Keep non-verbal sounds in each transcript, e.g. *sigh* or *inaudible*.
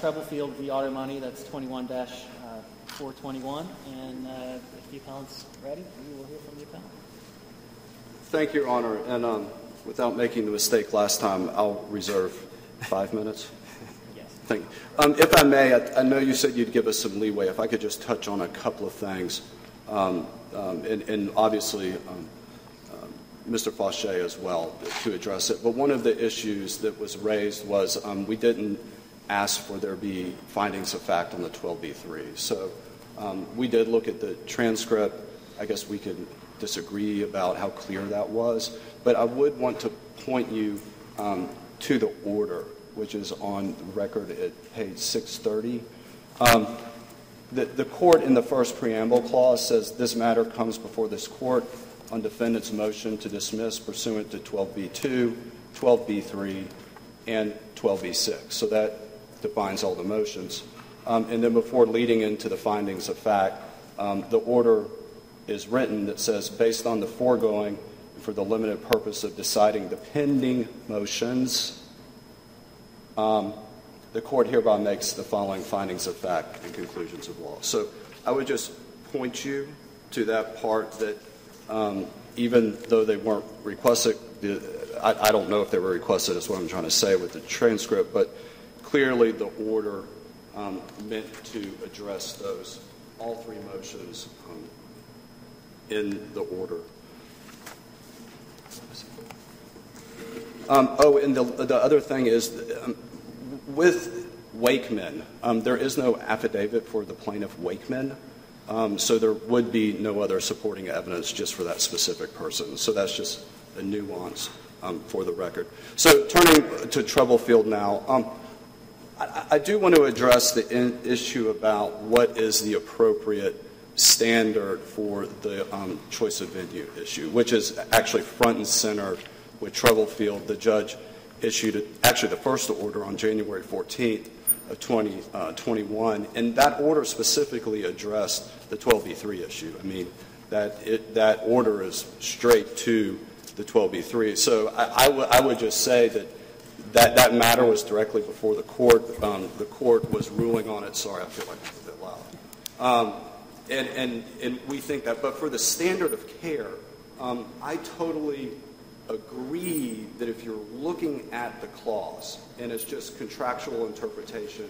Troublefield v. Auto Money, that's 21-421. And uh, if the appellant's ready, we will hear from the appellant. Thank you, Your Honor. And um, without making the mistake last time, I'll reserve five minutes. Yes. Thank you. Um, if I may, I, I, know you said you'd give us some leeway. If I could just touch on a couple of things, um, and, and, obviously Mr. Fauché as well to address it. But one of the issues that was raised was um, we didn't ask for there be findings of fact on the 12b3. So um, we did look at the transcript. I guess we can disagree about how clear that was, but I would want to point you um, to the order, which is on record at page 630. Um, the, the court in the first preamble clause says this matter comes before this court on defendant's motion to dismiss pursuant to 12b2, 12b3, and 12b6. So that defines all the motions. Um, and then before leading into the findings of fact, um, the order is written that says, based on the foregoing, for the limited purpose of deciding the pending motions, um, the court hereby makes the following findings of fact and conclusions of law. So I would just point you to that part that um, even though they weren't requested, I, I, don't know if they were requested, is what I'm trying to say with the transcript, but clearly the order um, meant to address those, all three motions um, in the order. Um, oh, and the, the other thing is um, with Wakeman, um, there is no affidavit for the plaintiff Wakeman. Um, so there would be no other supporting evidence just for that specific person. So that's just a nuance for the record. So turning to Troublefield now, I, I do want to address the in- issue about what is the appropriate standard for the um, choice of venue issue, which is actually front and center with Troublefield. The judge issued actually the first order on January 14th of 2021, uh, and that order specifically addressed the 12b3 issue. I mean, that it, that order is straight to the 12b3. So I, I, w- I would just say that that, that matter was directly before the court. Um, the court was ruling on it. Sorry, I feel like it's a bit loud. Um, and, and, and we think that. But for the standard of care, um, I totally agree that if you're looking at the clause and it's just contractual interpretation,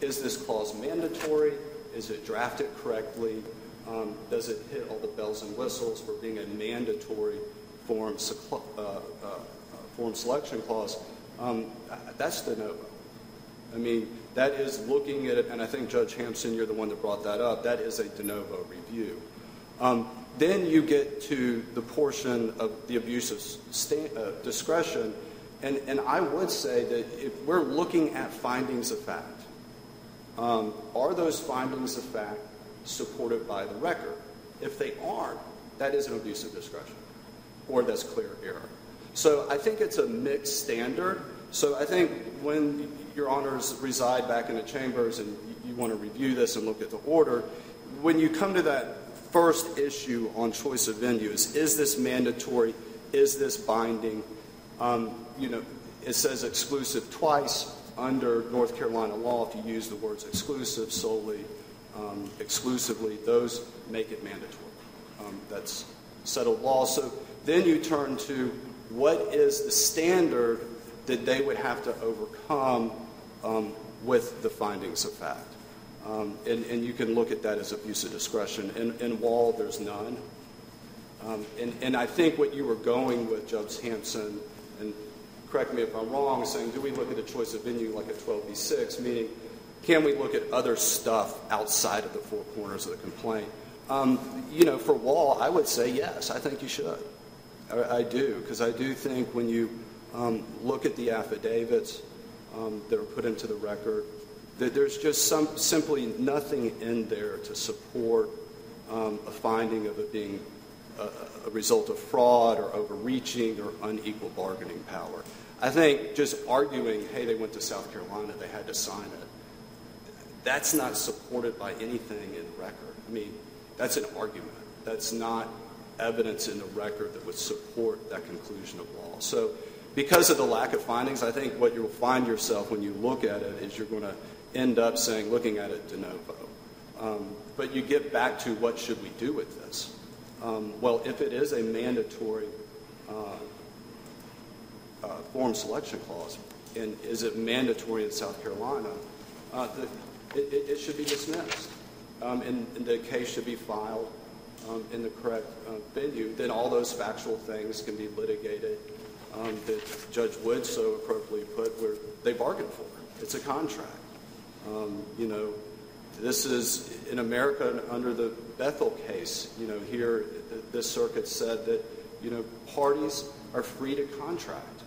is this clause mandatory? Is it drafted correctly? Um, does it hit all the bells and whistles for being a mandatory form, uh, uh, forum selection clause? Um, that's de novo. I mean, that is looking at it, and I think Judge Hampson, you're the one that brought that up. That is a de novo review. Um, then you get to the portion of the abuse of sta- uh, discretion, and, and I would say that if we're looking at findings of fact, um, are those findings of fact supported by the record? If they aren't, that is an abuse of discretion, or that's clear error. So I think it's a mixed standard. So I think when your honors reside back in the chambers and you want to review this and look at the order, when you come to that first issue on choice of venues, is this mandatory? Is this binding? Um, you know, it says exclusive twice under North Carolina law. If you use the words exclusive solely, um, exclusively, those make it mandatory. Um, that's settled law. So then you turn to what is the standard that they would have to overcome um, with the findings of fact. Um, and, and, you can look at that as abuse of discretion. In, in Wall, there's none. Um, and, and, I think what you were going with, Judge Hampson, and correct me if I'm wrong, saying do we look at a choice of venue like a 12b6, meaning can we look at other stuff outside of the four corners of the complaint? Um, you know, for Wall, I would say yes, I think you should. I, I do, because I do think when you um, look at the affidavits um, that are put into the record, that there's just some, simply nothing in there to support um, a finding of it being a, a, result of fraud or overreaching or unequal bargaining power. I think just arguing, hey, they went to South Carolina, they had to sign it, that's not supported by anything in the record. I mean, that's an argument. That's not evidence in the record that would support that conclusion of law. So, because of the lack of findings, I think what you'll find yourself when you look at it is you're going to end up saying, looking at it de novo. Um, but you get back to what should we do with this? Um, well, if it is a mandatory uh, uh, forum selection clause, and is it mandatory in South Carolina, uh, the, it, it, should be dismissed. Um, and, and, the case should be filed um, in the correct uh, venue. Then all those factual things can be litigated um, that Judge Wood so appropriately put where they bargained for. It's a contract. Um, you know, this is in America under the Bethel case. You know, here this circuit said that you know parties are free to contract,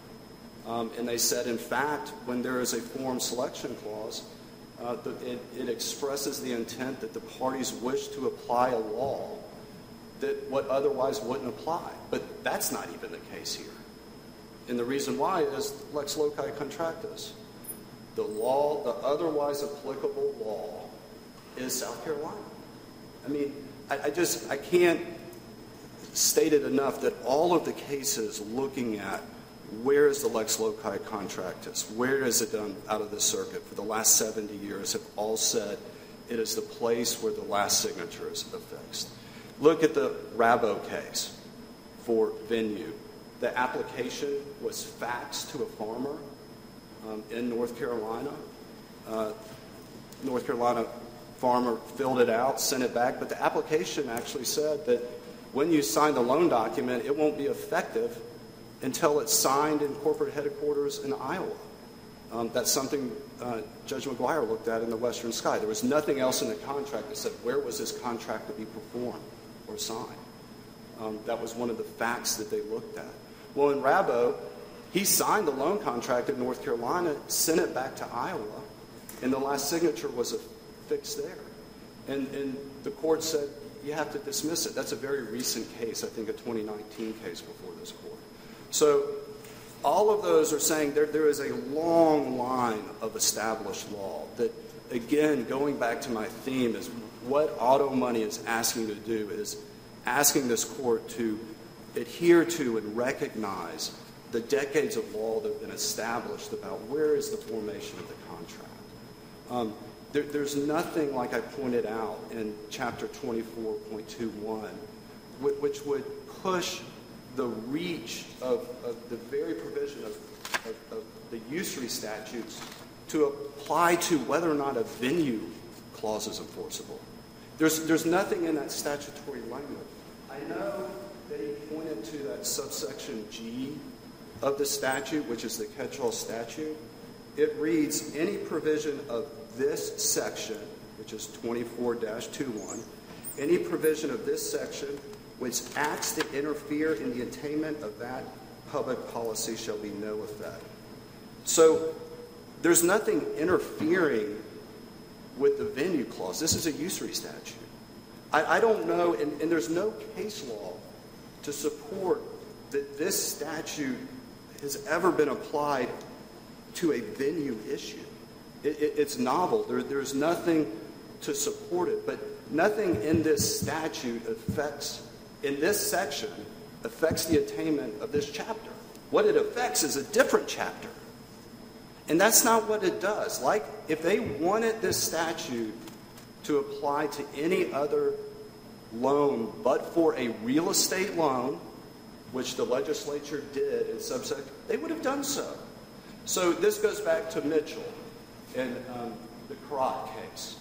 um, and they said in fact when there is a forum selection clause, uh, it, it expresses the intent that the parties wish to apply a law that what otherwise wouldn't apply. But that's not even the case here. And the reason why is lex loci contractus. The law, the otherwise applicable law, is South Carolina. I mean, I, I just I can't state it enough that all of the cases looking at where is the lex loci contractus, where is it done out of the circuit for the last 70 years have all said it is the place where the last signature is affixed. Look at the Rabo case for venue. The application was faxed to a farmer um, in North Carolina. Uh, North Carolina farmer filled it out, sent it back, but the application actually said that when you sign the loan document, it won't be effective until it's signed in corporate headquarters in Iowa. Um, that's something uh, Judge McGuire looked at in the Western Sky. There was nothing else in the contract that said where was this contract to be performed or signed. Um, that was one of the facts that they looked at. Well, in Rabo, he signed the loan contract in North Carolina, sent it back to Iowa, and the last signature was affixed there. And, and the court said, you have to dismiss it. That's a very recent case, I think a 2019 case before this court. So all of those are saying there, there is a long line of established law that, again, going back to my theme, is what auto money is asking to do is asking this court to adhere to and recognize the decades of law that have been established about where is the formation of the contract. Um, there, there's nothing, like I pointed out in chapter 24.21, which would push the reach of, of the very provision of, of, of the usury statutes to apply to whether or not a venue clause is enforceable. There's, there's nothing in that statutory language. I know that he pointed to that subsection G of the statute, which is the catch-all statute. It reads, any provision of this section, which is 24-21, any provision of this section which acts to interfere in the attainment of that public policy shall be no effect. So there's nothing interfering with the venue clause. This is a usury statute. I, I don't know, and, and there's no case law to support that this statute has ever been applied to a venue issue. It, it, it's novel. There, there's nothing to support it, but nothing in this statute affects, in this section, affects the attainment of this chapter. What it affects is a different chapter. And that's not what it does. Like, if they wanted this statute to apply to any other loan but for a real estate loan, which the legislature did in subsection, they would have done so. So this goes back to Mitchell and um, the Carrot case.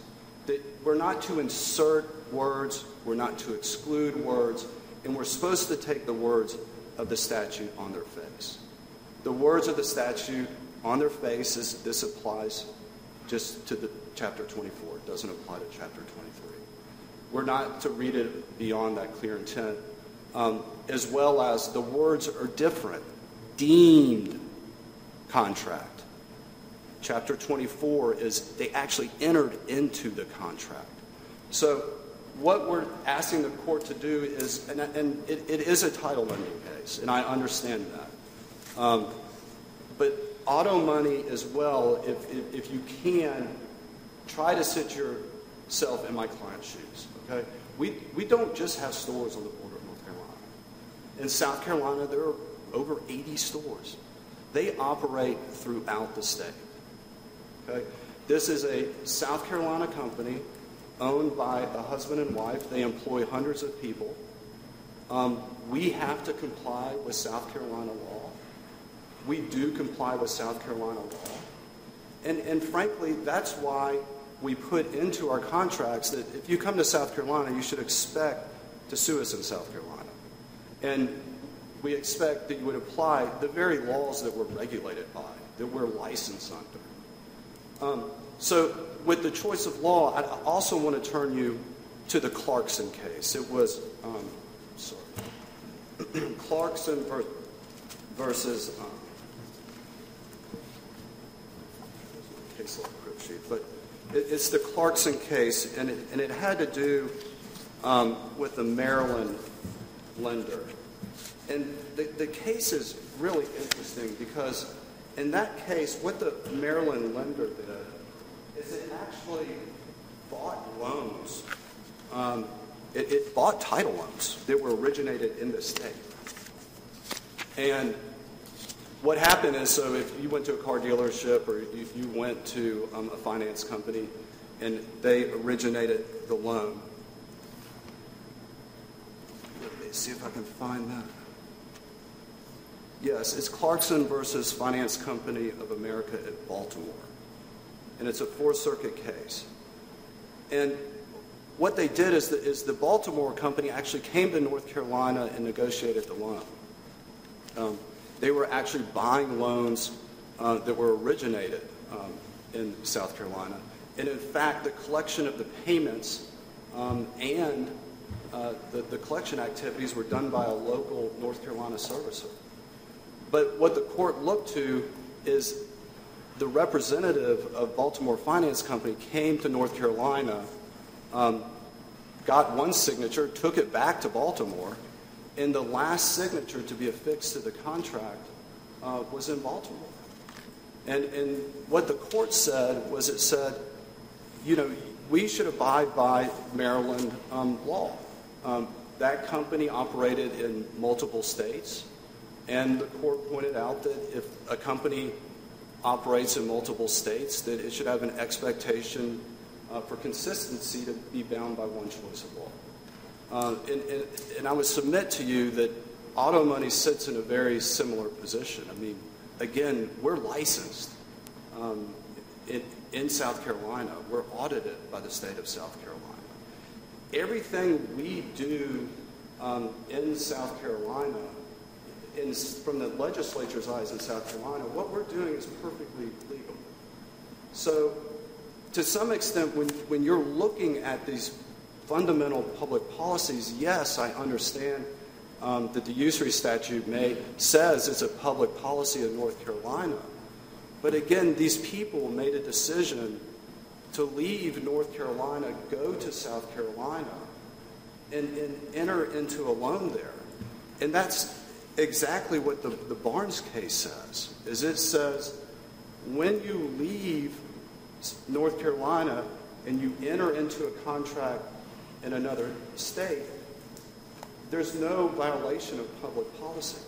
That we're not to insert words, we're not to exclude words, and we're supposed to take the words of the statute on their face. The words of the statute on their face is this applies just to the chapter 24. It doesn't apply to chapter 23. We're not to read it beyond that clear intent, um, as well as the words are different. Deemed contract. Chapter 24 is they actually entered into the contract. So, what we're asking the court to do is, and, and it, it is a title lending case, and I understand that. Um, but auto money as well, if, if, if you can, try to sit yourself in my client's shoes. Okay? We, we don't just have stores on the border of North Carolina. In South Carolina, there are over 80 stores. They operate throughout the state. Okay? This is a South Carolina company owned by a husband and wife. They employ hundreds of people. Um, we have to comply with South Carolina law. We do comply with South Carolina law. And, and frankly, that's why we put into our contracts that if you come to South Carolina, you should expect to sue us in South Carolina. And we expect that you would apply the very laws that we're regulated by, that we're licensed under. Um, so, with the choice of law, I also want to turn you to the Clarkson case. It was, um, sorry, *clears throat* Clarkson versus um, case sheet, but it, it's the Clarkson case, and it, and it had to do um, with the Maryland lender. And the, the case is really interesting because in that case, what the Maryland lender did is it actually bought loans. Um, it, it, bought title loans that were originated in the state. And what happened is, so if you went to a car dealership or if you went to um, a finance company and they originated the loan, let me see if I can find that. Yes, it's Clarkson versus Finance Company of America at Baltimore. And it's a Fourth Circuit case. And what they did is, the, is the Baltimore company actually came to North Carolina and negotiated the loan. Um, they were actually buying loans uh, that were originated um, in South Carolina. And in fact, the collection of the payments um, and uh, the, the collection activities were done by a local North Carolina servicer. But what the court looked to is the representative of Baltimore Finance Company came to North Carolina, um, got one signature, took it back to Baltimore, and the last signature to be affixed to the contract uh, was in Baltimore. And, and what the court said was it said, you know, we should abide by Maryland um, law. Um, that company operated in multiple states, and the court pointed out that if a company operates in multiple states, that it should have an expectation uh, for consistency to be bound by one choice of law. Uh, and, and, and, I would submit to you that auto money sits in a very similar position. I mean, again, we're licensed um, in, in South Carolina. We're audited by the state of South Carolina. Everything we do um, in South Carolina, in, from the legislature's eyes in South Carolina, what we're doing is perfectly legal. So, to some extent, when, when you're looking at these fundamental public policies, yes, I understand um, that the usury statute may says it's a public policy in North Carolina. But again, these people made a decision to leave North Carolina, go to South Carolina, and, and enter into a loan there. And that's exactly what the, the Barnes case says, is it says when you leave North Carolina and you enter into a contract in another state, there's no violation of public policy.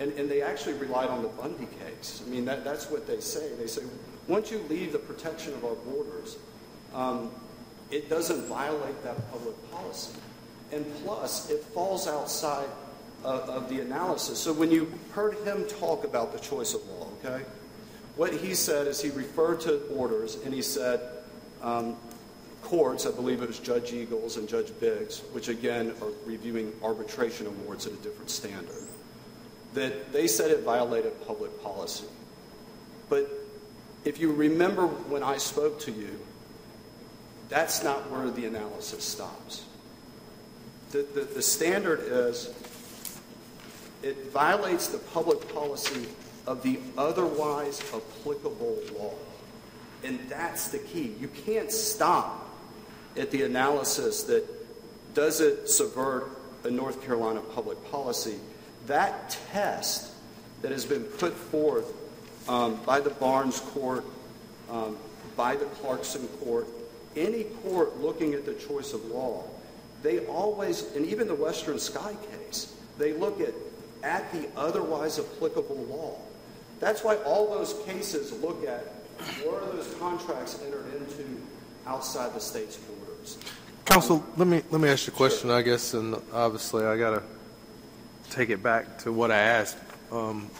And, and they actually relied on the Bundy case. I mean, that, that's what they say. They say, once you leave the protection of our borders, um, it doesn't violate that public policy. And plus, it falls outside of, of the analysis. So when you heard him talk about the choice of law, okay, what he said is he referred to orders and he said, um, courts, I believe it was Judge Eagles and Judge Biggs, which again are reviewing arbitration awards at a different standard, that they said it violated public policy. But if you remember when I spoke to you, that's not where the analysis stops. The, the, the standard is it violates the public policy of the otherwise applicable law. And that's the key. You can't stop at the analysis that does it subvert a North Carolina public policy, that test that has been put forth um, by the Barnes Court, um, by the Clarkson Court, any court looking at the choice of law, they always, and even the Western Sky case, they look at at the otherwise applicable law. That's why all those cases look at are those contracts entered into outside the state's borders? Counsel, let me let me ask you a question, I guess, and obviously I got to take it back to what I asked um,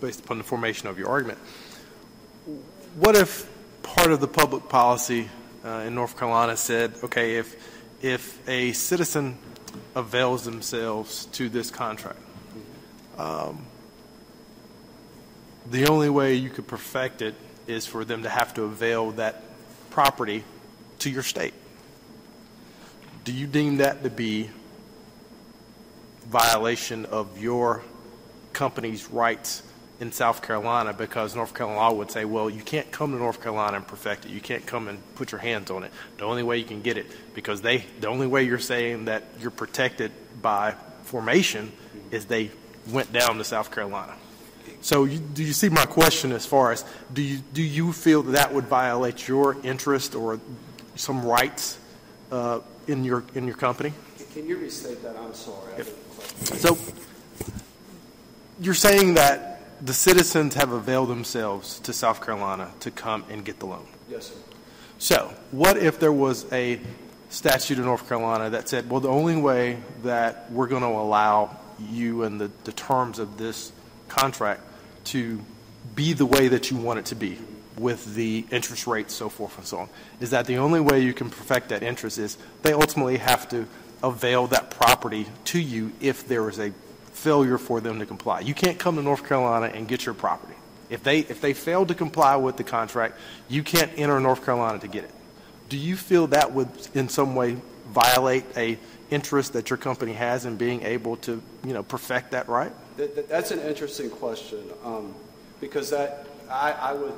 based upon the formation of your argument. What if part of the public policy uh, in North Carolina said, okay, if if a citizen avails themselves to this contract, um, the only way you could perfect it is for them to have to avail that property to your state. Do you deem that to be violation of your company's rights in South Carolina because North Carolina would say, well, you can't come to North Carolina and perfect it. You can't come and put your hands on it. The only way you can get it, because they, the only way you're saying that you're protected by formation is they went down to South Carolina. So you, do you see my question as far as do you do you feel that that would violate your interest or some rights uh, in your in your company? Can you restate that? I'm sorry. So you're saying that the citizens have availed themselves to South Carolina to come and get the loan. Yes, sir. So what if there was a statute in North Carolina that said, well, the only way that we're going to allow you and the, the terms of this contract to be the way that you want it to be with the interest rates, so forth and so on, is that the only way you can perfect that interest is they ultimately have to avail that property to you if there is a failure for them to comply. You can't come to North Carolina and get your property. If they, if they fail to comply with the contract, you can't enter North Carolina to get it. Do you feel that would in some way violate a interest that your company has in being able to, you know, perfect that right? That, that- that's an interesting question um, because that I, I would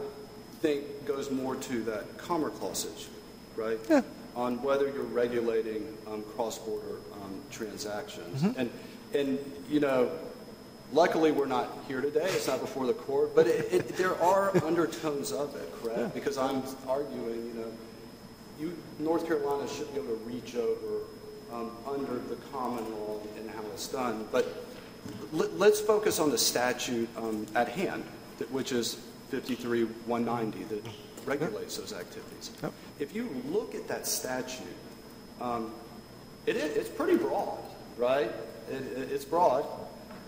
think goes more to that Commerce Clause issue, right? Yeah. On whether you're regulating um, cross-border um, transactions, and and you know, luckily we're not here today. It's not before the court, but it, it, there are *laughs* undertones of it, correct? Because I'm arguing, you know, you, North Carolina should be able to reach over um, under the common law and how it's done. But let, let's focus on the statute um, at hand, which is 53190 that regulates those activities. Yep. If you look at that statute, um, it, is- it's pretty broad, right? It, it- it's broad.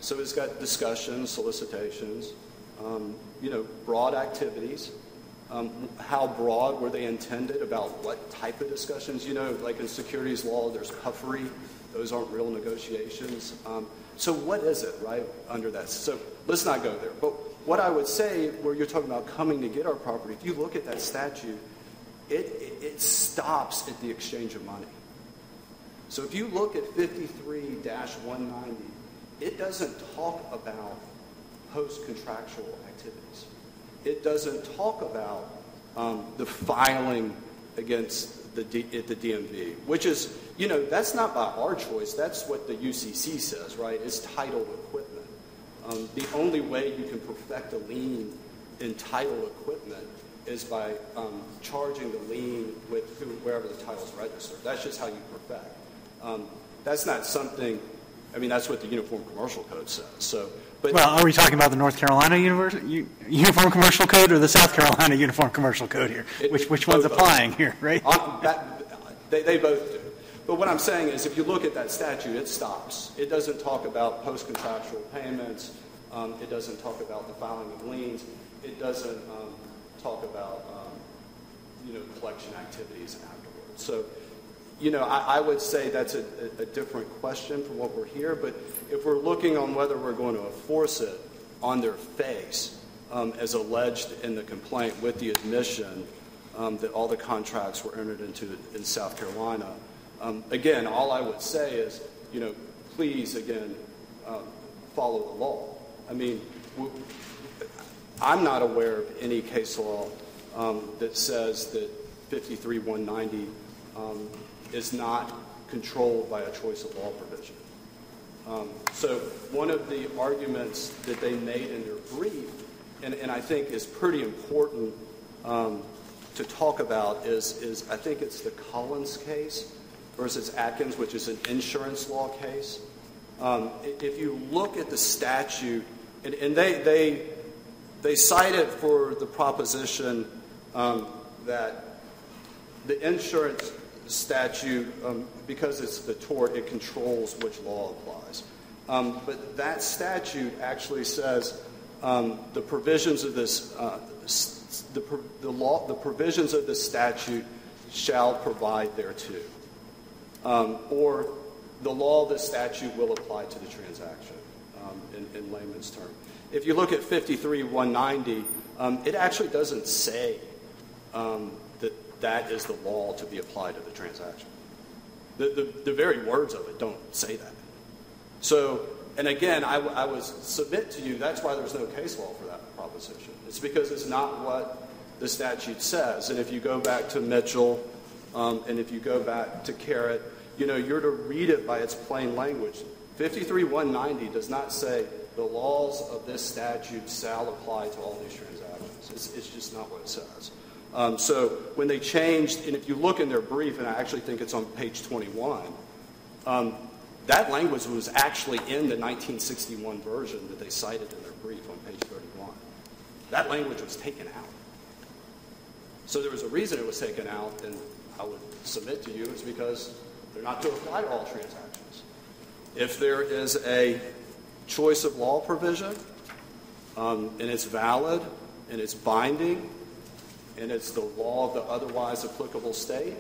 So it's got discussions, solicitations, um, you know, broad activities. Um, how broad were they intended about what type of discussions? You know, like in securities law, there's puffery. Those aren't real negotiations. Um, so what is it, right, under that? So let's not go there. But what I would say, where you're talking about coming to get our property, if you look at that statute, it, it, it stops at the exchange of money. So if you look at 53-190, it doesn't talk about post-contractual activities. It doesn't talk about um, the filing against the D, at the DMV, which is, you know, that's not by our choice. That's what the UCC says, right? It's titled equipment. Um, the only way you can perfect a lien in title equipment is by um, charging the lien with who, wherever the title is registered. That's just how you perfect. Um, that's not something. I mean, that's what the Uniform Commercial Code says. So, but Well, are we talking about the North Carolina Univers- Uniform Commercial Code or the South Carolina Uniform Commercial Code here? It- Which, which one's them. applying here, right? On- that- they, they both do. But what I'm saying is, if you look at that statute, it stops. It doesn't talk about post-contractual payments. Um, it doesn't talk about the filing of liens. It doesn't um, talk about, um, you know, collection activities afterwards. So, you know, I, I would say that's a, a, different question from what we're here. But if we're looking on whether we're going to enforce it on their face, um, as alleged in the complaint with the admission um, that all the contracts were entered into in South Carolina. Um, again, all I would say is, you know, please, again, um, follow the law. I mean, I'm not aware of any case law um, that says that 53190 um, is not controlled by a choice of law provision. Um, So one of the arguments that they made in their brief, and, and I think is pretty important um, to talk about, is, is I think it's the Collins case versus Atkins, which is an insurance law case. Um, If you look at the statute, and, and they, they, they cite it for the proposition um, that the insurance statute, um, because it's the tort, it controls which law applies. Um, but that statute actually says um, the provisions of this, uh, the, the law, the provisions of the statute shall provide thereto, um, or the law of the statute will apply to the transaction. Um, in, in layman's term, if you look at 53-190, um, it actually doesn't say um, that is the law to be applied to the transaction. The, the, the very words of it don't say that. So, and again, I, I would submit to you that's why there's no case law for that proposition. It's because it's not what the statute says. And if you go back to Mitchell, um, and if you go back to Carrot, you know, you're to read it by its plain language. 53190 does not say the laws of this statute shall apply to all these transactions. It's, it's just not what it says. Um, so when they changed, and if you look in their brief, and I actually think it's on page 21, um, that language was actually in the 1961 version that they cited in their brief on page 31. That language was taken out. So there was a reason it was taken out, and I would submit to you it's because they're not to apply to all transactions. If there is a choice of law provision, um, and it's valid, and it's binding, and it's the law of the otherwise applicable state,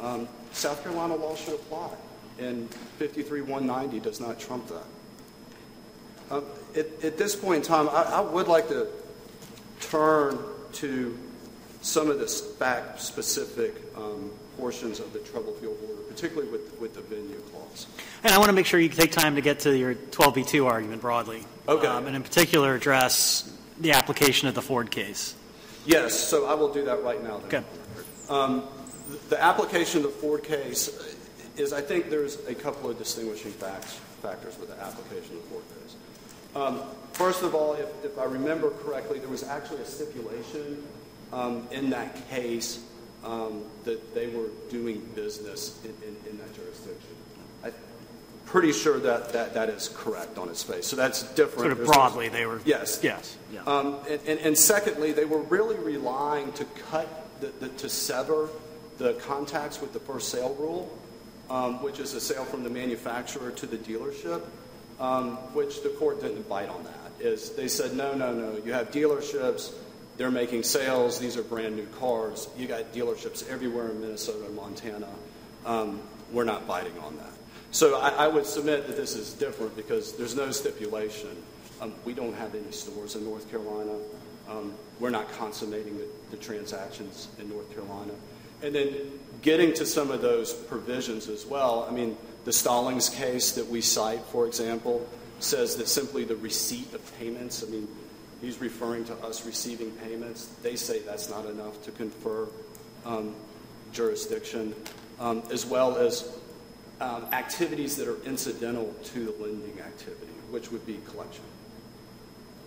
um, South Carolina law should apply. And 53190 does not trump that. Um, at, at this point in time, I, I would like to turn to some of the fact specific um, portions of the Troublefield order, particularly with, with the venue clause. And I want to make sure you take time to get to your 12b2 argument broadly. Okay. Um, and in particular, address the application of the Ford case. Yes, so I will do that right now. Then. Okay. Um, the application of the Ford case is, I think there's a couple of distinguishing facts, factors with the application of the Ford case. Um, first of all, if, if I remember correctly, there was actually a stipulation um, in that case um, that they were doing business in, in, in that jurisdiction. I'm pretty sure that, that that is correct on its face. So that's different. Sort of There's no- broadly, they were. Yes. Yes. Yeah. um, and, and, and secondly, they were really relying to cut, the, the, to sever the contacts with the first sale rule, um, which is a sale from the manufacturer to the dealership, um, which the court didn't bite on that. Is they said, no, no, no, you have dealerships, they're making sales, these are brand new cars, you got dealerships everywhere in Minnesota and Montana. Um, we're not biting on that. So I, I would submit that this is different because there's no stipulation. Um, we don't have any stores in North Carolina. Um, we're not consummating the, the transactions in North Carolina. And then getting to some of those provisions as well. I mean, the Stallings case that we cite, for example, says that simply the receipt of payments, I mean, he's referring to us receiving payments. They say that's not enough to confer um, jurisdiction, um, as well as um, activities that are incidental to the lending activity, which would be collection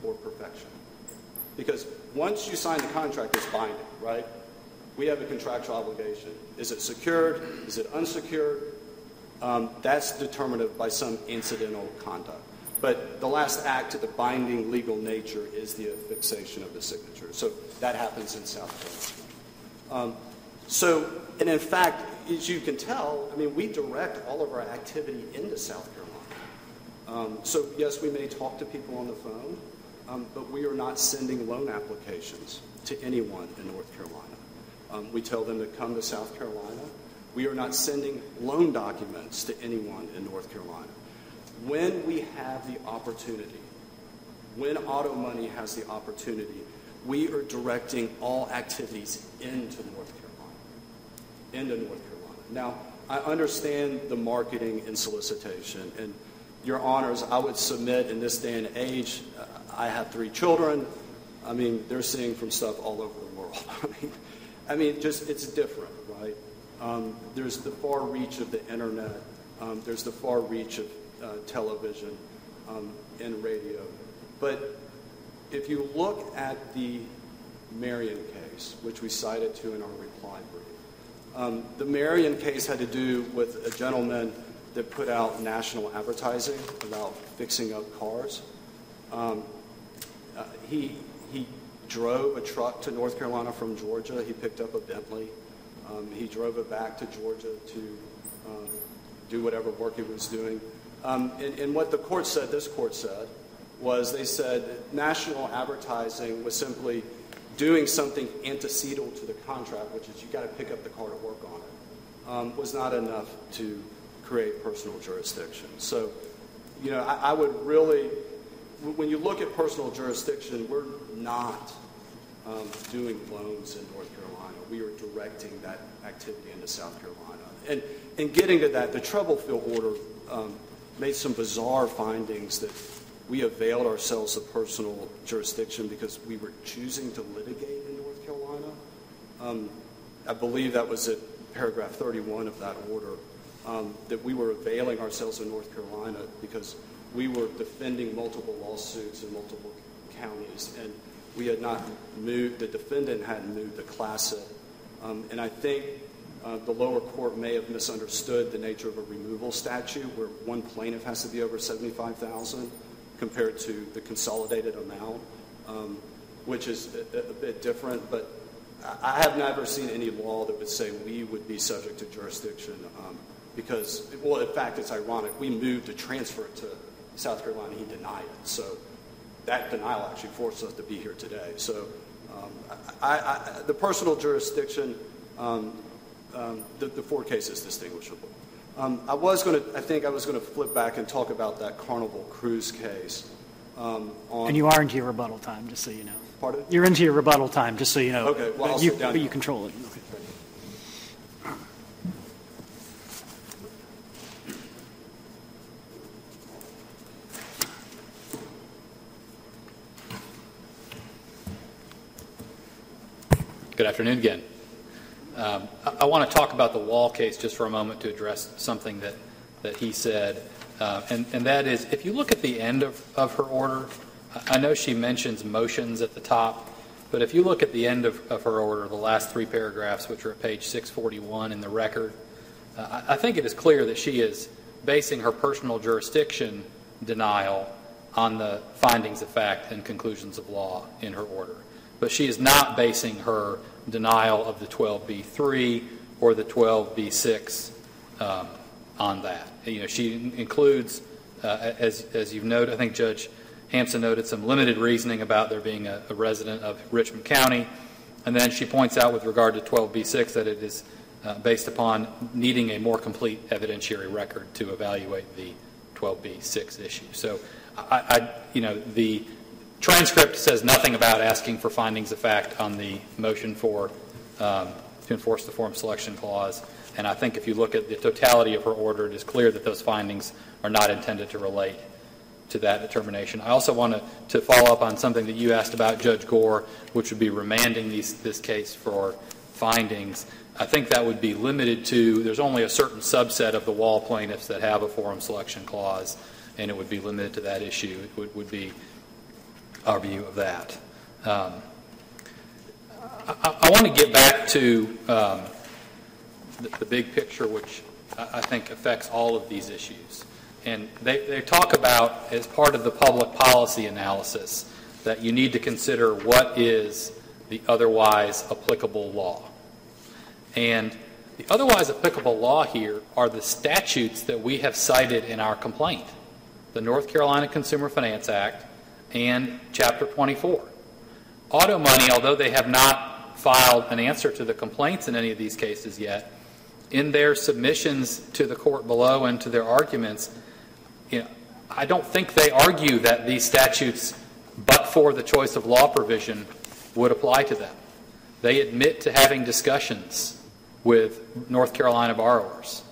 or perfection. Because once you sign the contract, it's binding, right? We have a contractual obligation. Is it secured? Is it unsecured? Um, that's determined by some incidental conduct. But the last act of the binding legal nature is the affixation of the signature. So that happens in South Carolina. Um, so, and in fact, as you can tell, I mean, we direct all of our activity into South Carolina. Um, so, yes, we may talk to people on the phone, um, but we are not sending loan applications to anyone in North Carolina. Um, we tell them to come to South Carolina. We are not sending loan documents to anyone in North Carolina. When we have the opportunity, when Auto Money has the opportunity, we are directing all activities into North Carolina. Into North Carolina. Now, I understand the marketing and solicitation, and your honors, I would submit in this day and age, I have three children. I mean, they're seeing from stuff all over the world. *laughs* I mean, I mean, just it's different, right? Um, there's the far reach of the internet. Um, there's the far reach of uh, television um, and radio. But if you look at the Marion case, which we cited to in our reply brief, um, the Marion case had to do with a gentleman that put out national advertising about fixing up cars. Um, uh, he, he drove a truck to North Carolina from Georgia. He picked up a Bentley. Um, he drove it back to Georgia to um, do whatever work he was doing. Um, and, and what the court said, this court said, was they said national advertising was simply doing something antecedent to the contract, which is you got to pick up the car to work on it, um, was not enough to create personal jurisdiction. So, you know, I, I would really, when you look at personal jurisdiction, we're not um, doing loans in North Carolina. We are directing that activity into South Carolina. And in getting to that, the Troublefield order um, made some bizarre findings that we availed ourselves of personal jurisdiction because we were choosing to litigate in North Carolina. Um, I believe that was at paragraph 31 of that order, um, that we were availing ourselves of North Carolina because we were defending multiple lawsuits in multiple counties, and we had not moved, the defendant hadn't moved the class Um, and I think uh, the lower court may have misunderstood the nature of a removal statute where one plaintiff has to be over 75,000 compared to the consolidated amount, um, which is a, a, bit different. But I have never seen any law that would say we would be subject to jurisdiction um, because, well, in fact, it's ironic. We moved to transfer it to South Carolina. He denied it. So that denial actually forced us to be here today. So um, I, I, the personal jurisdiction, um, um, the, the Ford case is distinguishable. Um, I was going to, I think I was going to flip back and talk about that Carnival Cruise case. Um, on, And you are into your rebuttal time, just so you know. Pardon? You're into your rebuttal time, just so you know. Okay, well, But I'll you- sit down But you control it. Okay. Good afternoon again. Um, I, I want to talk about the Wall case just for a moment to address something that, that he said. Uh, and, and that is, if you look at the end of, of her order, I know she mentions motions at the top, but if you look at the end of, of her order, the last three paragraphs, which are at page 641 in the record, uh, I, I think it is clear that she is basing her personal jurisdiction denial on the findings of fact and conclusions of law in her order. But she is not basing her denial of the 12B3 or the 12B6 um, on that. You know, she includes, uh, as, as you've noted, I think Judge Hampson noted some limited reasoning about there being a, a resident of Richmond County. And then she points out with regard to 12B6 that it is uh, based upon needing a more complete evidentiary record to evaluate the 12B6 issue. So, I, I, you know, the transcript says nothing about asking for findings of fact on the motion for um, to enforce the forum selection clause. And I think if you look at the totality of her order, it is clear that those findings are not intended to relate to that determination. I also want to, follow up on something that you asked about Judge Gore, which would be remanding these, this case for findings. I think that would be limited to, there's only a certain subset of the wall plaintiffs that have a forum selection clause, and it would be limited to that issue. It would, would be our view of that. Um, I, I want to get back to um, the, the big picture, which I, think affects all of these issues. And they, they talk about, as part of the public policy analysis, that you need to consider what is the otherwise applicable law. And the otherwise applicable law here are the statutes that we have cited in our complaint the North Carolina Consumer Finance Act and Chapter 24. Auto Money, although they have not filed an answer to the complaints in any of these cases yet, in their submissions to the court below and to their arguments, you know, I don't think they argue that these statutes, but for the choice of law provision, would apply to them. They admit to having discussions with North Carolina borrowers.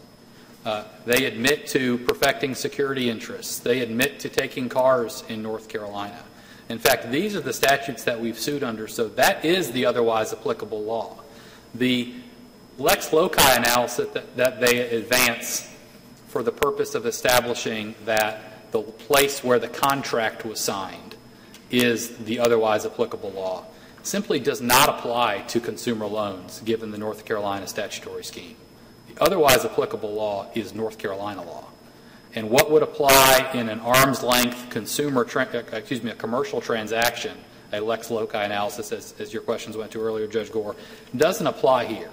Uh, they admit to perfecting security interests. They admit to taking cars in North Carolina. In fact, these are the statutes that we've sued under, so that is the otherwise applicable law. The lex loci analysis that, that they advance for the purpose of establishing that the place where the contract was signed is the otherwise applicable law simply does not apply to consumer loans given the North Carolina statutory scheme. The otherwise applicable law is North Carolina law. And what would apply in an arm's length consumer, tra- uh, excuse me, a commercial transaction, a lex loci analysis, as, as your questions went to earlier, Judge Gore, doesn't apply here.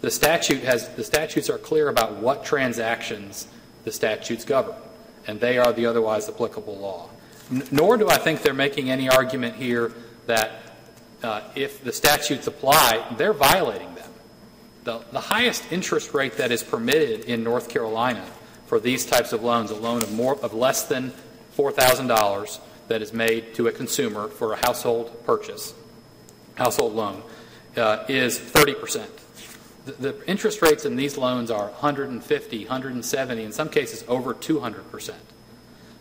The statute has the statutes are clear about what transactions the statutes govern, and they are the otherwise applicable law. N- nor do I think they're making any argument here that uh, if the statutes apply, they're violating. The, the highest interest rate that is permitted in North Carolina for these types of loans, a loan of more of less than four thousand dollars that is made to a consumer for a household purchase, household loan, uh, is 30 percent. The, the interest rates in these loans are 150, 170, in some cases over 200 percent.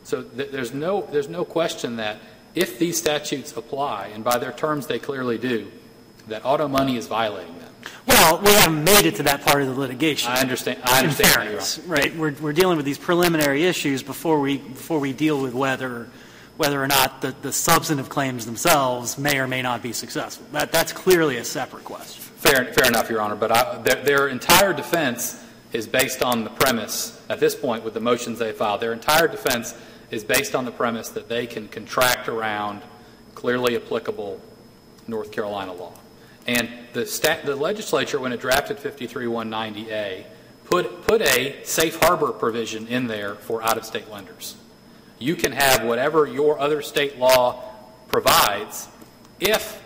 So th- there's no there's no question that if these statutes apply, and by their terms they clearly do, that auto money is violating them. Well, we haven't made it to that part of the litigation. I understand. I understand. fairness, right? We're, we're dealing with these preliminary issues before we, before we deal with whether, whether or not the, the substantive claims themselves may or may not be successful. That, that's clearly a separate question. Fair, fair enough, Your Honor. But I, their, their entire defense is based on the premise, at this point with the motions they filed, their entire defense is based on the premise that they can contract around clearly applicable North Carolina law. And the, stat, the legislature, when it drafted 53190A, put, put a safe harbor provision in there for out of state lenders. You can have whatever your other state law provides if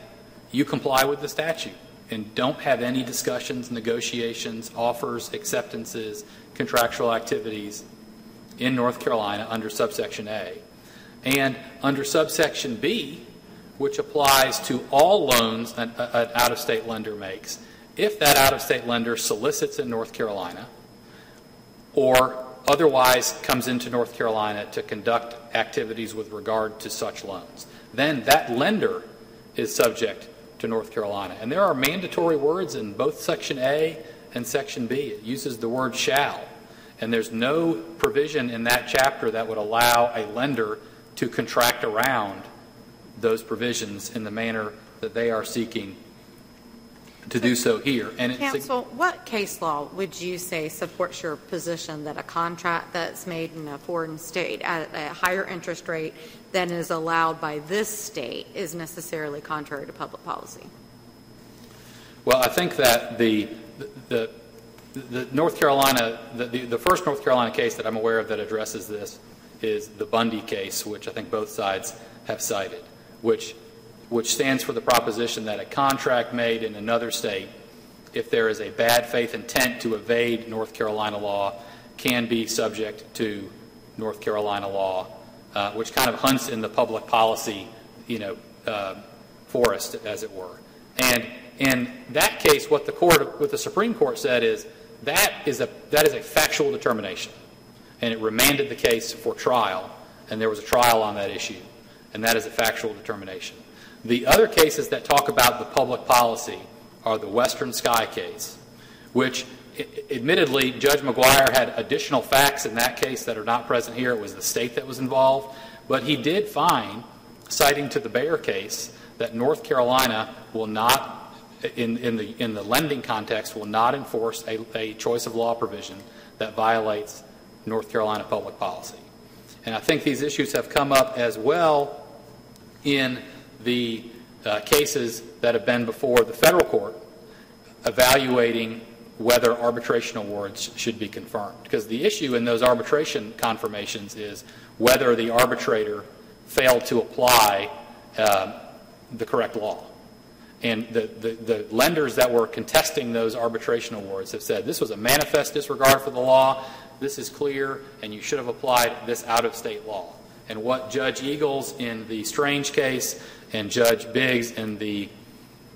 you comply with the statute and don't have any discussions, negotiations, offers, acceptances, contractual activities in North Carolina under subsection A. And under subsection B, which applies to all loans an, an out of state lender makes, if that out of state lender solicits in North Carolina or otherwise comes into North Carolina to conduct activities with regard to such loans, then that lender is subject to North Carolina. And there are mandatory words in both Section A and Section B. It uses the word shall. And there's no provision in that chapter that would allow a lender to contract around those provisions in the manner that they are seeking to do so here. And it's, Counsel, what case law would you say supports your position that a contract that's made in a foreign state at a higher interest rate than is allowed by this state is necessarily contrary to public policy? well, I think that the, the, the North Carolina, the, the, the first North Carolina case that I'm aware of that addresses this is the Bundy case, which I think both sides have cited, which, which stands for the proposition that a contract made in another state, if there is a bad faith intent to evade North Carolina law, can be subject to North Carolina law, uh, which kind of hunts in the public policy, you know, uh, forest, as it were. And in that case, what the court, what the Supreme Court said is that is a that is a factual determination, and it remanded the case for trial, and there was a trial on that issue, and that is a factual determination. The other cases that talk about the public policy are the Western Sky case, which admittedly Judge McGuire had additional facts in that case that are not present here. It was the state that was involved, but he did find, citing to the Bayer case, that North Carolina will not in, in, the, in the lending context, will not enforce a, a choice of law provision that violates North Carolina public policy. And I think these issues have come up as well in the uh, cases that have been before the federal court evaluating whether arbitration awards should be confirmed. Because the issue in those arbitration confirmations is whether the arbitrator failed to apply uh, the correct law. And the, the, the lenders that were contesting those arbitration awards have said this was a manifest disregard for the law, this is clear, and you should have applied this out of state law. And what Judge Eagles in the Strange case and Judge Biggs in the,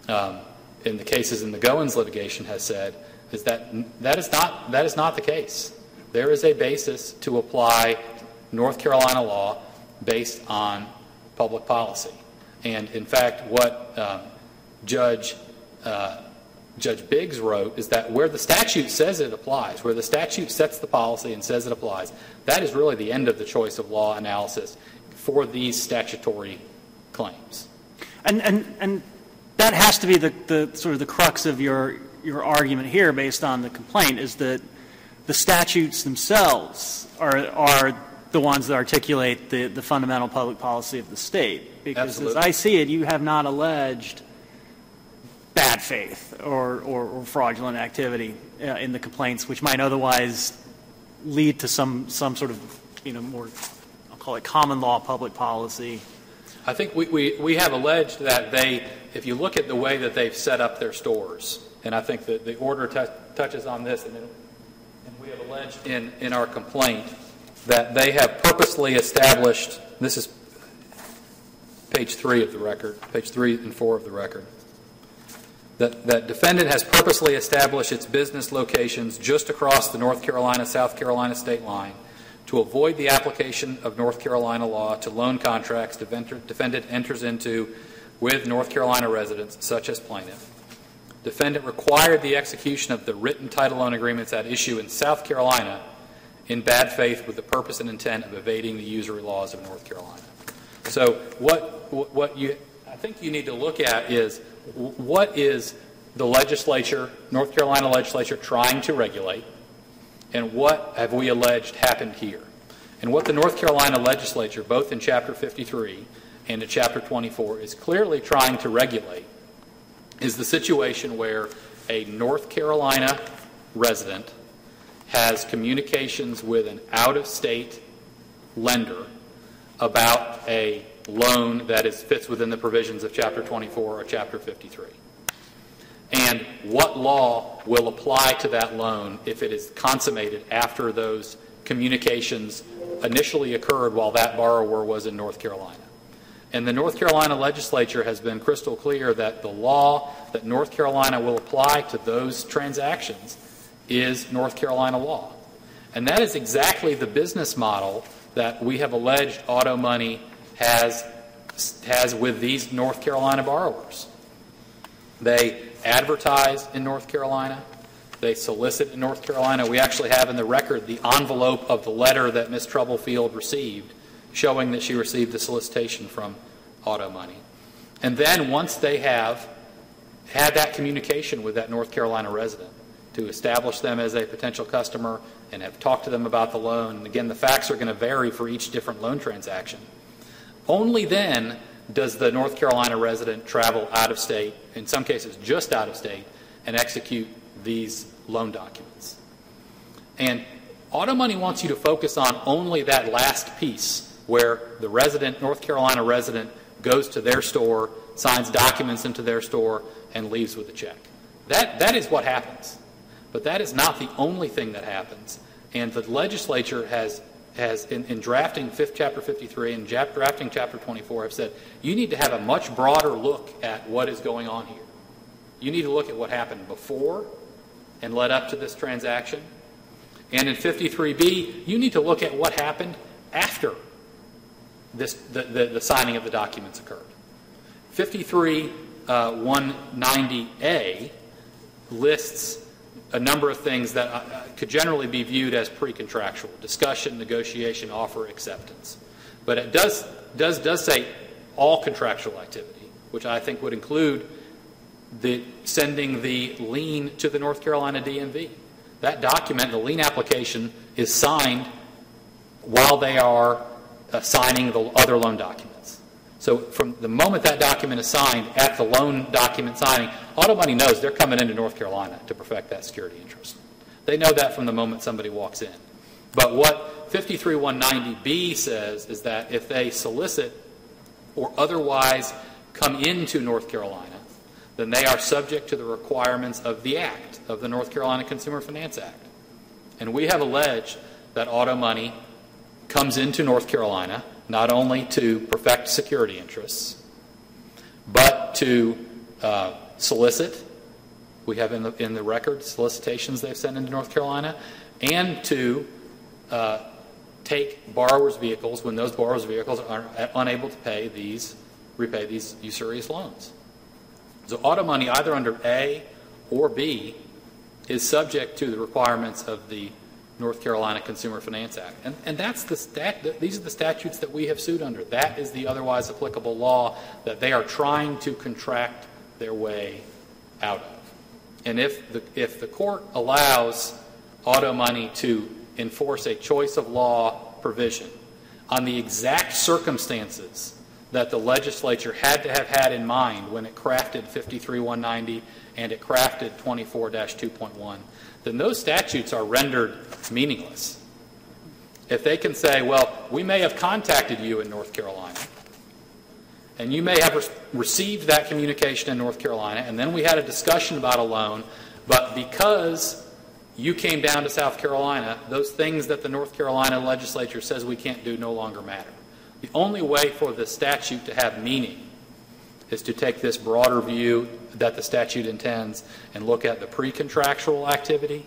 um, in the cases in the Goins litigation has said is that that is, not, that is not the case. There is a basis to apply North Carolina law based on public policy. And in fact, what um, Judge, uh, Judge Biggs wrote is that where the statute says it applies, where the statute sets the policy and says it applies, that is really the end of the choice of law analysis for these statutory claims. And, and, and that has to be the, the sort of the crux of your, your argument here based on the complaint is that the statutes themselves are, are the ones that articulate the, the fundamental public policy of the state. Because Absolutely. as I see it, you have not alleged bad faith or, or, or fraudulent activity uh, in the complaints, which might otherwise lead to some, some sort of, you know, more, I'll call it common law public policy. I think we, we, we have alleged that they, if you look at the way that they've set up their stores, and I think that the order tou- touches on this, and, then, and we have alleged in, in our complaint that they have purposely established, this is page three of the record, page three and four of the record, that, defendant has purposely established its business locations just across the North Carolina South Carolina state line to avoid the application of North Carolina law to loan contracts defendant defendant enters into with North Carolina residents, such as plaintiff. Defendant required the execution of the written title loan agreements at issue in South Carolina in bad faith with the purpose and intent of evading the usury laws of North Carolina. So what what you I think you need to look at is what is the legislature, North Carolina legislature, trying to regulate, and what have we alleged happened here? And what the North Carolina legislature, both in Chapter 53 and in Chapter 24, is clearly trying to regulate is the situation where a North Carolina resident has communications with an out of state lender about a loan that is, fits within the provisions of Chapter 24 or Chapter 53. And what law will apply to that loan if it is consummated after those communications initially occurred while that borrower was in North Carolina? And the North Carolina legislature has been crystal clear that the law that North Carolina will apply to those transactions is North Carolina law. And that is exactly the business model that we have alleged auto money has, has with these North Carolina borrowers. They advertise in North Carolina. They solicit in North Carolina. We actually have in the record the envelope of the letter that Ms. Troublefield received, showing that she received the solicitation from Auto Money. And then once they have had that communication with that North Carolina resident to establish them as a potential customer and have talked to them about the loan, and again, the facts are going to vary for each different loan transaction. Only then does the North Carolina resident travel out of state, in some cases just out of state, and execute these loan documents. And Auto Money wants you to focus on only that last piece where the resident, North Carolina resident, goes to their store, signs documents into their store, and leaves with a check. That, that is what happens. But that is not the only thing that happens. And the legislature has has, in, in, drafting fifth chapter 53 and drafting chapter 24, have said you need to have a much broader look at what is going on here. You need to look at what happened before and led up to this transaction. And in 53b, you need to look at what happened after this, the, the, the signing of the documents occurred. 53 uh, 190a lists a number of things that uh, could generally be viewed as pre-contractual discussion, negotiation, offer, acceptance. But it does, does, does say all contractual activity, which I think would include the sending the lien to the North Carolina DMV. That document, the lien application, is signed while they are uh, signing the other loan documents. So from the moment that document is signed at the loan document signing, Auto Money knows they're coming into North Carolina to perfect that security interest. They know that from the moment somebody walks in. But what 53190B says is that if they solicit or otherwise come into North Carolina, then they are subject to the requirements of the Act, of the North Carolina Consumer Finance Act. And we have alleged that auto money comes into North Carolina not only to perfect security interests, but to uh, solicit. We have in the, in the record solicitations they've sent into North Carolina, and to uh, take borrowers' vehicles when those borrowers' vehicles are unable to pay these, repay these usurious loans. So auto money, either under A or B, is subject to the requirements of the North Carolina Consumer Finance Act. And, and that's the stat, these are the statutes that we have sued under. That is the otherwise applicable law that they are trying to contract their way out of. And if the, if the court allows auto money to enforce a choice of law provision on the exact circumstances that the legislature had to have had in mind when it crafted 53190 and it crafted 24-2.1, then those statutes are rendered meaningless. If they can say, well, we may have contacted you in North Carolina, and you may have re- received that communication in North Carolina, and then we had a discussion about a loan, but because you came down to South Carolina, those things that the North Carolina legislature says we can't do no longer matter. The only way for the statute to have meaning is to take this broader view that the statute intends and look at the pre contractual activity,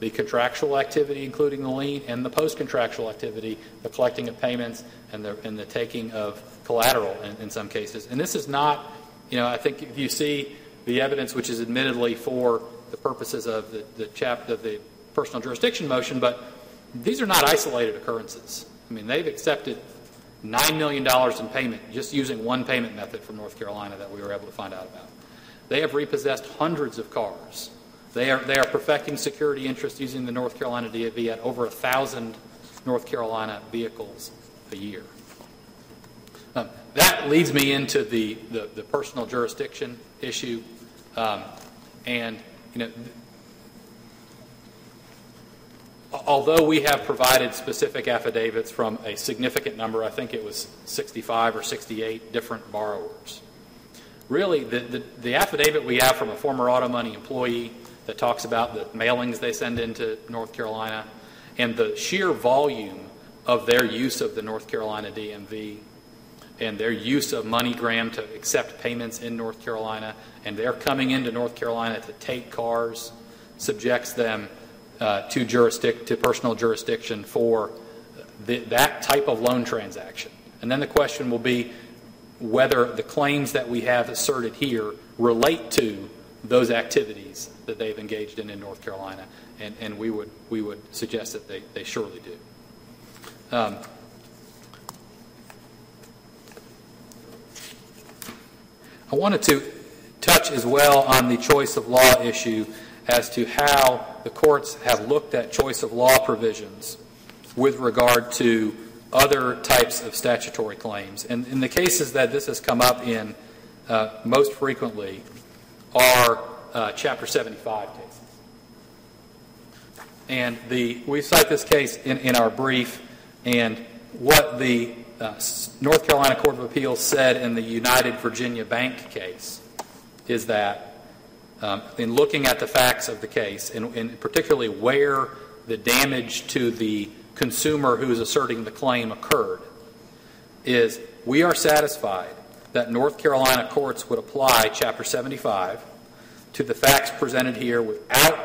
the contractual activity, including the lien, and the post contractual activity, the collecting of payments and the, and the taking of collateral in, in some cases. And this is not, you know, I think if you see the evidence, which is admittedly for the purposes of the, the chap of the personal jurisdiction motion, but these are not isolated occurrences. I mean, they've accepted $9 million in payment just using one payment method from North Carolina that we were able to find out about. They have repossessed hundreds of cars. They are, they are perfecting security interests using the North Carolina DMV at over a thousand North Carolina vehicles a year. Um, that leads me into the, the, the personal jurisdiction issue. Um, and, you know, although we have provided specific affidavits from a significant number, I think it was 65 or 68 different borrowers. Really, the, the, the affidavit we have from a former auto money employee that talks about the mailings they send into North Carolina and the sheer volume of their use of the North Carolina DMV and their use of MoneyGram to accept payments in North Carolina and their coming into North Carolina to take cars subjects them uh, to, jurisdic- to personal jurisdiction for the, that type of loan transaction. And then the question will be whether the claims that we have asserted here relate to those activities that they've engaged in in North Carolina. And, and we, would, we would suggest that they, they surely do. Um, I wanted to touch as well on the choice of law issue as to how the courts have looked at choice of law provisions with regard to other types of statutory claims. And in the cases that this has come up in uh, most frequently are uh, Chapter 75 cases. And the, we cite this case in, in our brief, and what the uh, North Carolina Court of Appeals said in the United Virginia Bank case is that um, in looking at the facts of the case, and, and, particularly where the damage to the consumer who is asserting the claim occurred, is we are satisfied that North Carolina courts would apply Chapter 75 to the facts presented here without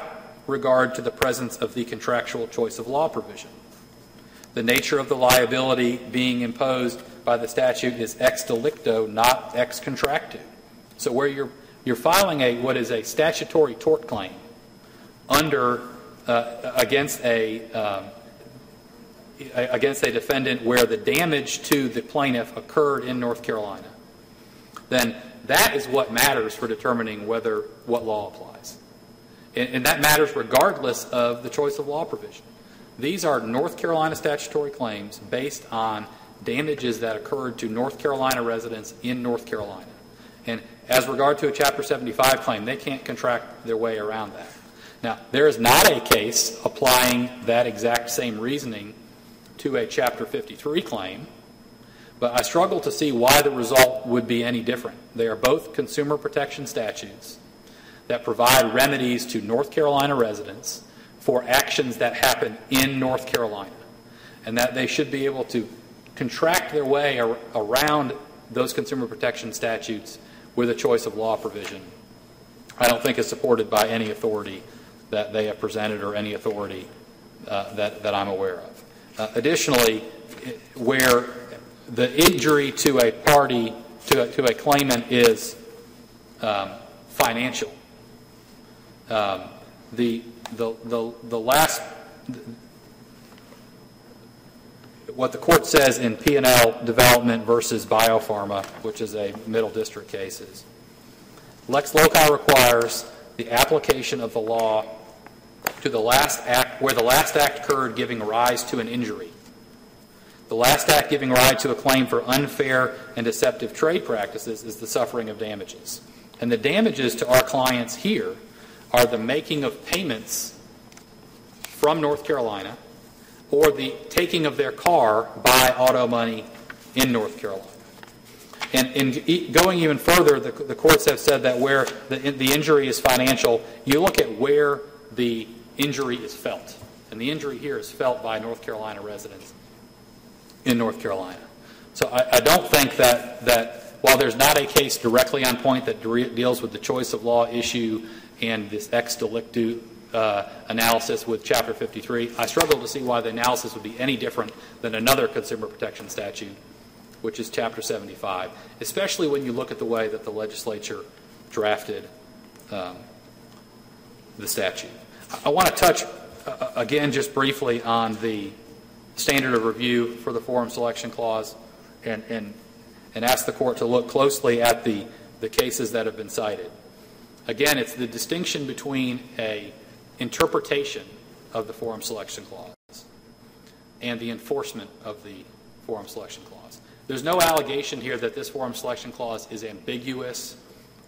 regard to the presence of the contractual choice of law provision. The nature of the liability being imposed by the statute is ex delicto, not ex contractu. So where you're you're filing a what is a statutory tort claim under uh, against a um, against a defendant where the damage to the plaintiff occurred in North Carolina, then that is what matters for determining whether what law applies. And, and, that matters regardless of the choice of law provision. These are North Carolina statutory claims based on damages that occurred to North Carolina residents in North Carolina. And as regard to a Chapter 75 claim, they can't contract their way around that. Now, there is not a case applying that exact same reasoning to a Chapter 53 claim, but I struggle to see why the result would be any different. They are both consumer protection statutes that provide remedies to North Carolina residents for actions that happen in North Carolina, and that they should be able to contract their way ar- around those consumer protection statutes with a choice of law provision. I don't think is supported by any authority that they have presented or any authority uh, that, that I'm aware of. Uh, additionally, where the injury to a party, to a, to a claimant, is um, financial, um, the, the, the, the last, what the court says in P&L Development versus Bionpharma, which is a middle district case, is Lex Loci requires the application of the law to the last act where the last act occurred giving rise to an injury. The last act giving rise to a claim for unfair and deceptive trade practices is the suffering of damages. And the damages to our clients here are the making of payments from North Carolina or the taking of their car by auto money in North Carolina. And in going even further, the, the courts have said that where the, the injury is financial, you look at where the injury is felt. And the injury here is felt by North Carolina residents in North Carolina. So I, I don't think that, that while there's not a case directly on point that de- deals with the choice of law issue and this ex delicto uh, analysis with Chapter 53, I struggle to see why the analysis would be any different than another consumer protection statute, which is Chapter 75, especially when you look at the way that the legislature drafted um, the statute. I, I want to touch uh, again just briefly on the standard of review for the forum selection clause and, and, and ask the court to look closely at the, the cases that have been cited. Again, it's the distinction between a interpretation of the forum selection clause and the enforcement of the forum selection clause. There's no allegation here that this forum selection clause is ambiguous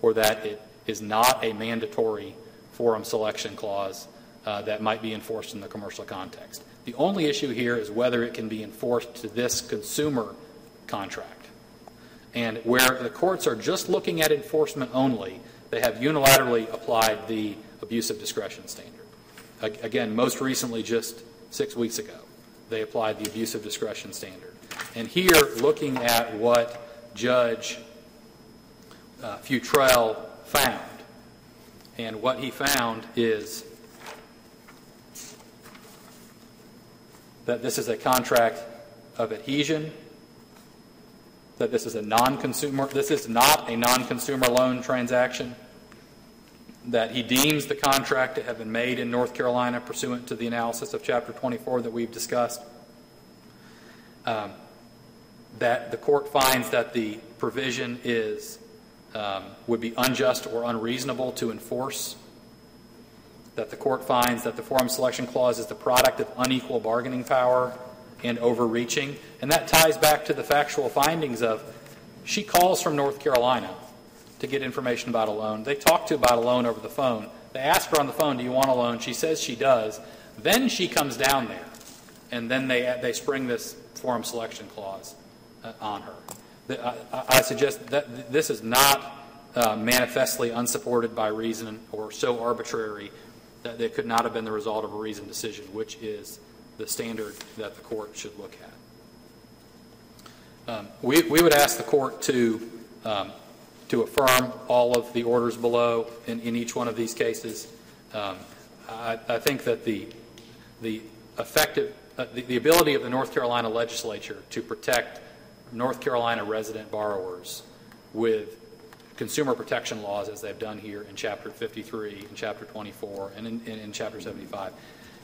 or that it is not a mandatory forum selection clause uh, that might be enforced in the commercial context. The only issue here is whether it can be enforced to this consumer contract. And where the courts are just looking at enforcement only, they have unilaterally applied the abuse of discretion standard. Again, most recently, just six weeks ago, they applied the abuse of discretion standard. And here, looking at what Judge uh, Futrell found, and what he found is that this is a contract of adhesion, that this is a non-consumer, this is not a non-consumer loan transaction, that he deems the contract to have been made in North Carolina pursuant to the analysis of Chapter 24 that we've discussed, um, that the court finds that the provision is um, would be unjust or unreasonable to enforce, that the court finds that the forum selection clause is the product of unequal bargaining power and overreaching, and that ties back to the factual findings of she calls from North Carolina to get information about a loan. They talk to about a loan over the phone. They ask her on the phone, Do you want a loan? She says she does. Then she comes down there, and then they, they spring this forum selection clause uh, on her. I, I, suggest that this is not uh, manifestly unsupported by reason or so arbitrary that it could not have been the result of a reasoned decision, which is the standard that the court should look at. Um, we, we would ask the court to um, to affirm all of the orders below in, in each one of these cases. Um, I, I, think that the, the effective, uh, the, the ability of the North Carolina legislature to protect North Carolina resident borrowers with consumer protection laws, as they've done here in Chapter 53, in Chapter 24, and in, in, in Chapter 75,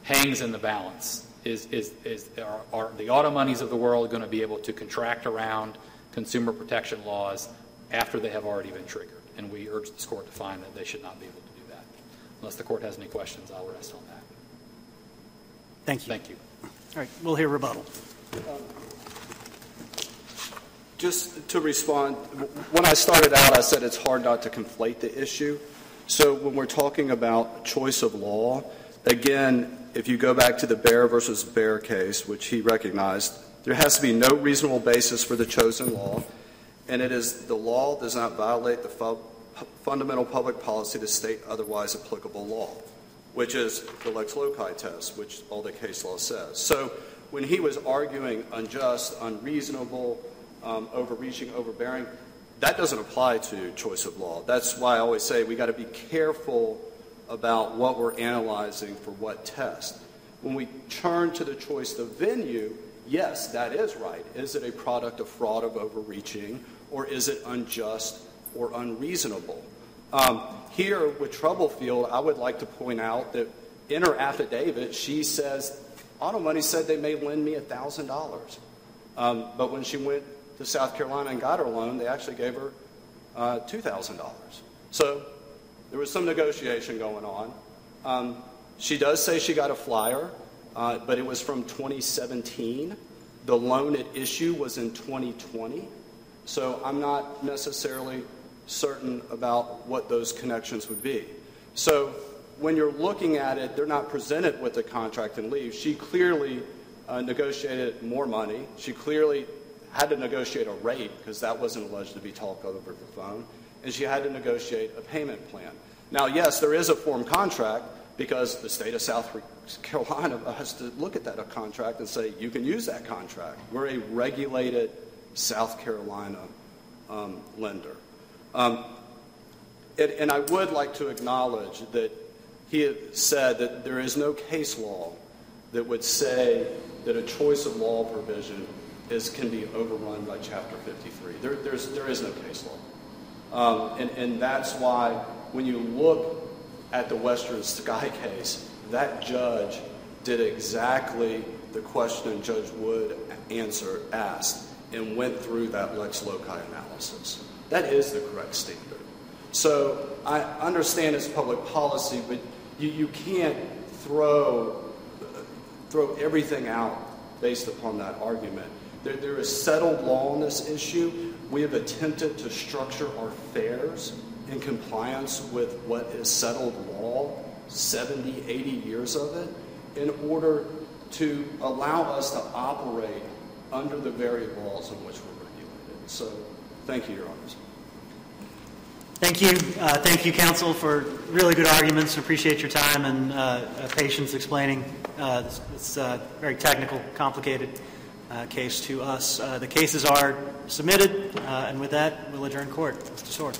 hangs in the balance. Is, is, is are, are the auto monies of the world going to be able to contract around consumer protection laws after they have already been triggered. And we urge this court to find that they should not be able to do that. Unless the court has any questions, I'll rest on that. Thank you. Thank you. All right, we'll hear rebuttal. Just to respond, when I started out, I said it's hard not to conflate the issue. So when we're talking about choice of law, again, if you go back to the Bear versus Bear case, which he recognized, there has to be no reasonable basis for the chosen law and it is the law does not violate the fu- fundamental public policy to state otherwise applicable law, which is the lex loci test, which all the case law says. So when he was arguing unjust, unreasonable, um, overreaching, overbearing, that doesn't apply to choice of law. That's why I always say we got to be careful about what we're analyzing for what test. When we turn to the choice of venue, yes, that is right. Is it a product of fraud, of overreaching, or is it unjust or unreasonable? Um, here with Troublefield, I would like to point out that in her affidavit, she says, Auto Money said they may lend me $1,000. Um, but when she went to South Carolina and got her loan, they actually gave her uh, $2,000. So there was some negotiation going on. Um, she does say she got a flyer, but it was from 2017. The loan at issue was in 2020, so I'm not necessarily certain about what those connections would be. So when you're looking at it, they're not presented with a contract and leave. She clearly uh, negotiated more money. She clearly had to negotiate a rate because that wasn't alleged to be talked over the phone, and she had to negotiate a payment plan. Now, yes, there is a form contract because the state of South Carolina *laughs* has to look at that contract and say, you can use that contract. We're a regulated South Carolina um, lender. Um, and, I would like to acknowledge that he said that there is no case law that would say that a choice of law provision is, can be overrun by Chapter 53. There, there's, there is no case law. Um, and, and that's why when you look at the Western Sky *laughs* case, that judge did exactly the question Judge Wood answer asked and went through that lex loci analysis. That is the correct standard. So I understand it's public policy, but you, you can't throw, throw everything out based upon that argument. There, there is settled law on this issue. We have attempted to structure our fares in compliance with what is settled law, 70, 80 years of it, in order to allow us to operate under the very laws in which we're regulated. So thank you, Your Honors. Thank you. Uh, thank you, counsel, for really good arguments. Appreciate your time and uh, uh patience explaining uh, this, this uh, very technical, complicated uh, case to us. the cases are submitted, and with that, we'll adjourn court. Mr. Sword.